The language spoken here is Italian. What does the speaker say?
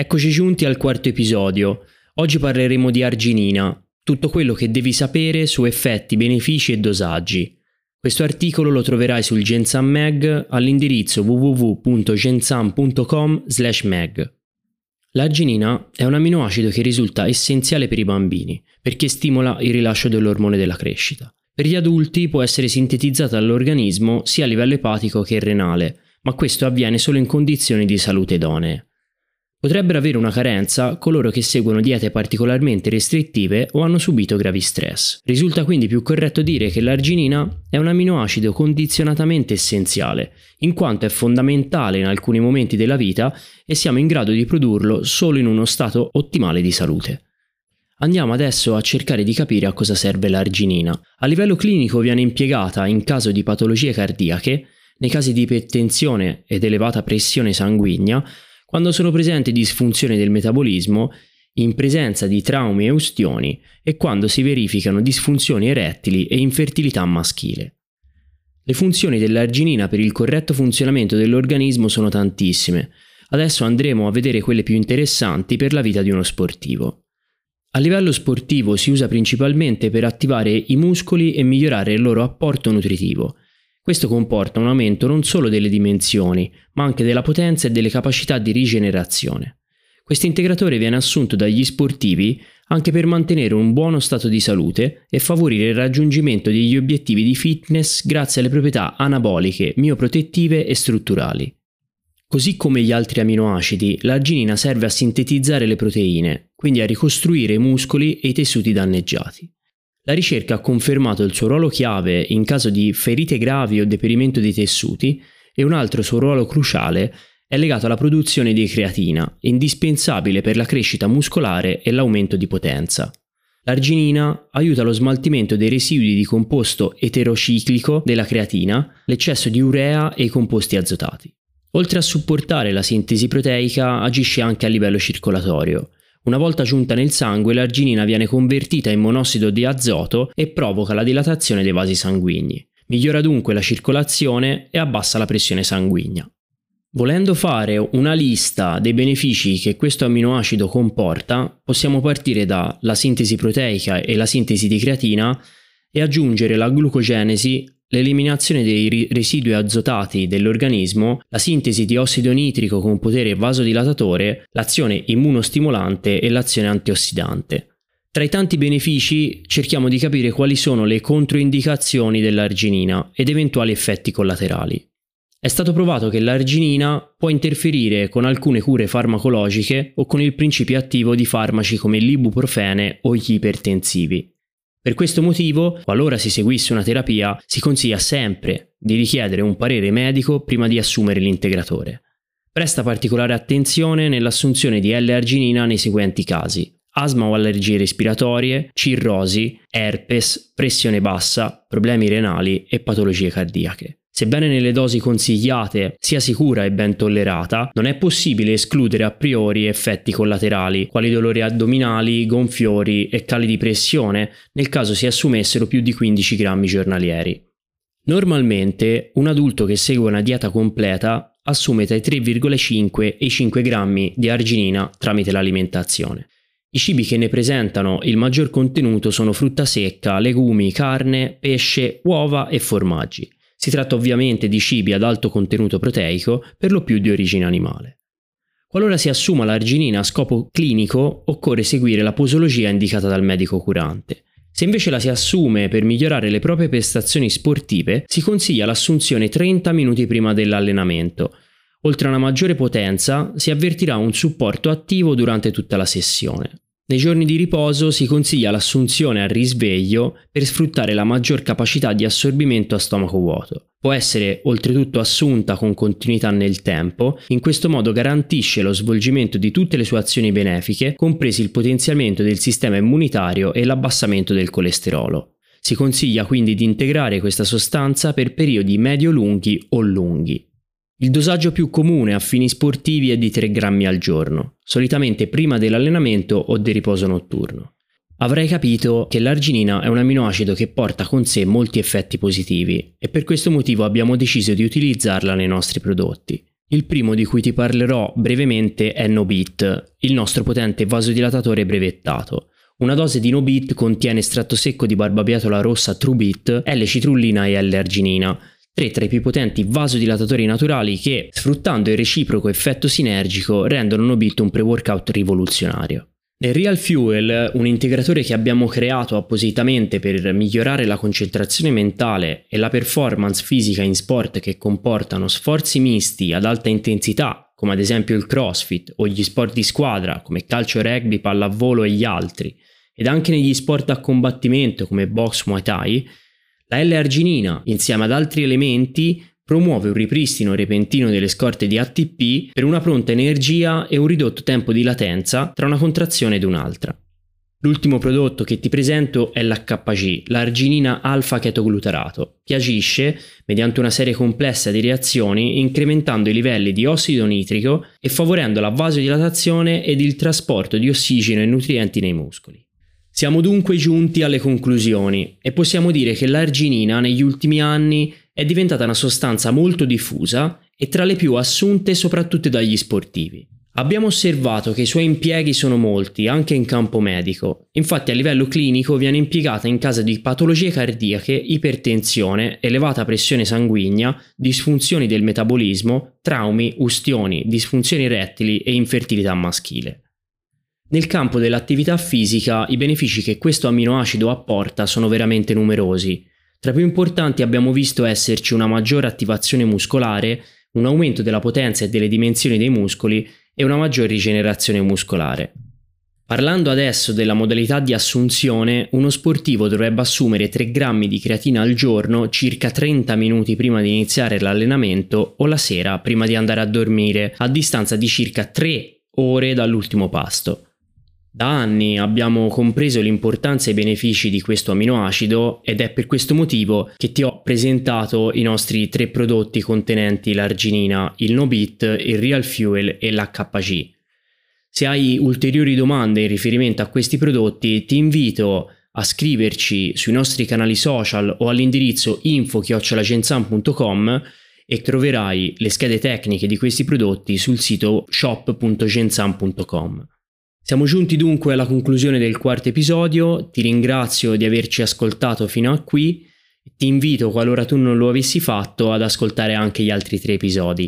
Eccoci giunti al quarto episodio. Oggi parleremo di arginina, tutto quello che devi sapere su effetti, benefici e dosaggi. Questo articolo lo troverai sul Genzam Mag all'indirizzo www.genzam.com/mag. L'arginina è un aminoacido che risulta essenziale per i bambini perché stimola il rilascio dell'ormone della crescita. Per gli adulti può essere sintetizzata dall'organismo sia a livello epatico che renale, ma questo avviene solo in condizioni di salute idonee. Potrebbero avere una carenza coloro che seguono diete particolarmente restrittive o hanno subito gravi stress. Risulta quindi più corretto dire che l'arginina è un aminoacido condizionatamente essenziale, in quanto è fondamentale in alcuni momenti della vita e siamo in grado di produrlo solo in uno stato ottimale di salute. Andiamo adesso a cercare di capire a cosa serve l'arginina. A livello clinico viene impiegata in caso di patologie cardiache, nei casi di ipertensione ed elevata pressione sanguigna, quando sono presenti disfunzioni del metabolismo, in presenza di traumi e ustioni e quando si verificano disfunzioni erettili e infertilità maschile. Le funzioni dell'arginina per il corretto funzionamento dell'organismo sono tantissime. Adesso andremo a vedere quelle più interessanti per la vita di uno sportivo. A livello sportivo si usa principalmente per attivare i muscoli e migliorare il loro apporto nutritivo. Questo comporta un aumento non solo delle dimensioni, ma anche della potenza e delle capacità di rigenerazione. Questo integratore viene assunto dagli sportivi anche per mantenere un buono stato di salute e favorire il raggiungimento degli obiettivi di fitness grazie alle proprietà anaboliche, mioprotettive e strutturali. Così come gli altri aminoacidi, l'arginina serve a sintetizzare le proteine, quindi a ricostruire i muscoli e i tessuti danneggiati. La ricerca ha confermato il suo ruolo chiave in caso di ferite gravi o deperimento dei tessuti e un altro suo ruolo cruciale è legato alla produzione di creatina, indispensabile per la crescita muscolare e l'aumento di potenza. L'arginina aiuta lo smaltimento dei residui di composto eterociclico della creatina, l'eccesso di urea e i composti azotati. Oltre a supportare la sintesi proteica, agisce anche a livello circolatorio. Una volta giunta nel sangue, l'arginina viene convertita in monossido di azoto e provoca la dilatazione dei vasi sanguigni. Migliora dunque la circolazione e abbassa la pressione sanguigna. Volendo fare una lista dei benefici che questo aminoacido comporta, possiamo partire dalla sintesi proteica e la sintesi di creatina e aggiungere la glucogenesi l'eliminazione dei residui azotati dell'organismo, la sintesi di ossido nitrico con potere vasodilatatore, l'azione immunostimolante e l'azione antiossidante. Tra i tanti benefici cerchiamo di capire quali sono le controindicazioni dell'arginina ed eventuali effetti collaterali. È stato provato che l'arginina può interferire con alcune cure farmacologiche o con il principio attivo di farmaci come l'ibuprofene o gli ipertensivi. Per questo motivo, qualora si seguisse una terapia, si consiglia sempre di richiedere un parere medico prima di assumere l'integratore. Presta particolare attenzione nell'assunzione di L-arginina nei seguenti casi. Asma o allergie respiratorie, cirrosi, herpes, pressione bassa, problemi renali e patologie cardiache. Sebbene nelle dosi consigliate sia sicura e ben tollerata, non è possibile escludere a priori effetti collaterali, quali dolori addominali, gonfiori e cali di pressione, nel caso si assumessero più di 15 grammi giornalieri. Normalmente un adulto che segue una dieta completa assume tra i 3,5 e i 5 grammi di arginina tramite l'alimentazione. I cibi che ne presentano il maggior contenuto sono frutta secca, legumi, carne, pesce, uova e formaggi. Si tratta ovviamente di cibi ad alto contenuto proteico, per lo più di origine animale. Qualora si assuma l'arginina a scopo clinico, occorre seguire la posologia indicata dal medico curante. Se invece la si assume per migliorare le proprie prestazioni sportive, si consiglia l'assunzione 30 minuti prima dell'allenamento. Oltre a una maggiore potenza, si avvertirà un supporto attivo durante tutta la sessione. Nei giorni di riposo si consiglia l'assunzione al risveglio per sfruttare la maggior capacità di assorbimento a stomaco vuoto. Può essere oltretutto assunta con continuità nel tempo, in questo modo garantisce lo svolgimento di tutte le sue azioni benefiche, compresi il potenziamento del sistema immunitario e l'abbassamento del colesterolo. Si consiglia quindi di integrare questa sostanza per periodi medio-lunghi o lunghi. Il dosaggio più comune a fini sportivi è di 3 grammi al giorno, solitamente prima dell'allenamento o del riposo notturno. Avrai capito che l'arginina è un aminoacido che porta con sé molti effetti positivi e per questo motivo abbiamo deciso di utilizzarla nei nostri prodotti. Il primo di cui ti parlerò brevemente è Nobit, il nostro potente vasodilatatore brevettato. Una dose di Nobit contiene estratto secco di barbabietola rossa Trubit, L-citrullina e L-arginina, tre tra i più potenti vasodilatatori naturali che, sfruttando il reciproco effetto sinergico, rendono Nobit un pre-workout rivoluzionario. Nel Real Fuel, un integratore che abbiamo creato appositamente per migliorare la concentrazione mentale e la performance fisica in sport che comportano sforzi misti ad alta intensità, come ad esempio il CrossFit o gli sport di squadra come calcio, rugby, pallavolo e gli altri, ed anche negli sport a combattimento come box Muay Thai, la L-arginina, insieme ad altri elementi, promuove un ripristino repentino delle scorte di ATP per una pronta energia e un ridotto tempo di latenza tra una contrazione ed un'altra. L'ultimo prodotto che ti presento è l'HC, l'arginina alfa-chetoglutarato, che agisce mediante una serie complessa di reazioni incrementando i livelli di ossido nitrico e favorendo la vasodilatazione ed il trasporto di ossigeno e nutrienti nei muscoli. Siamo dunque giunti alle conclusioni e possiamo dire che l'arginina negli ultimi anni è diventata una sostanza molto diffusa e tra le più assunte soprattutto dagli sportivi. Abbiamo osservato che i suoi impieghi sono molti, anche in campo medico. Infatti a livello clinico viene impiegata in caso di patologie cardiache, ipertensione, elevata pressione sanguigna, disfunzioni del metabolismo, traumi, ustioni, disfunzioni rettili e infertilità maschile. Nel campo dell'attività fisica i benefici che questo amminoacido apporta sono veramente numerosi. Tra i più importanti abbiamo visto esserci una maggiore attivazione muscolare, un aumento della potenza e delle dimensioni dei muscoli e una maggiore rigenerazione muscolare. Parlando adesso della modalità di assunzione, uno sportivo dovrebbe assumere 3 grammi di creatina al giorno circa 30 minuti prima di iniziare l'allenamento o la sera prima di andare a dormire, a distanza di circa 3 ore dall'ultimo pasto. Da anni abbiamo compreso l'importanza e i benefici di questo aminoacido ed è per questo motivo che ti ho presentato i nostri tre prodotti contenenti l'arginina, il Nobit, il Real Fuel e l'HC. Se hai ulteriori domande in riferimento a questi prodotti ti invito a scriverci sui nostri canali social o all'indirizzo info-genzam.com e troverai le schede tecniche di questi prodotti sul sito shop.genzam.com. Siamo giunti dunque alla conclusione del quarto episodio, ti ringrazio di averci ascoltato fino a qui, ti invito, qualora tu non lo avessi fatto, ad ascoltare anche gli altri tre episodi.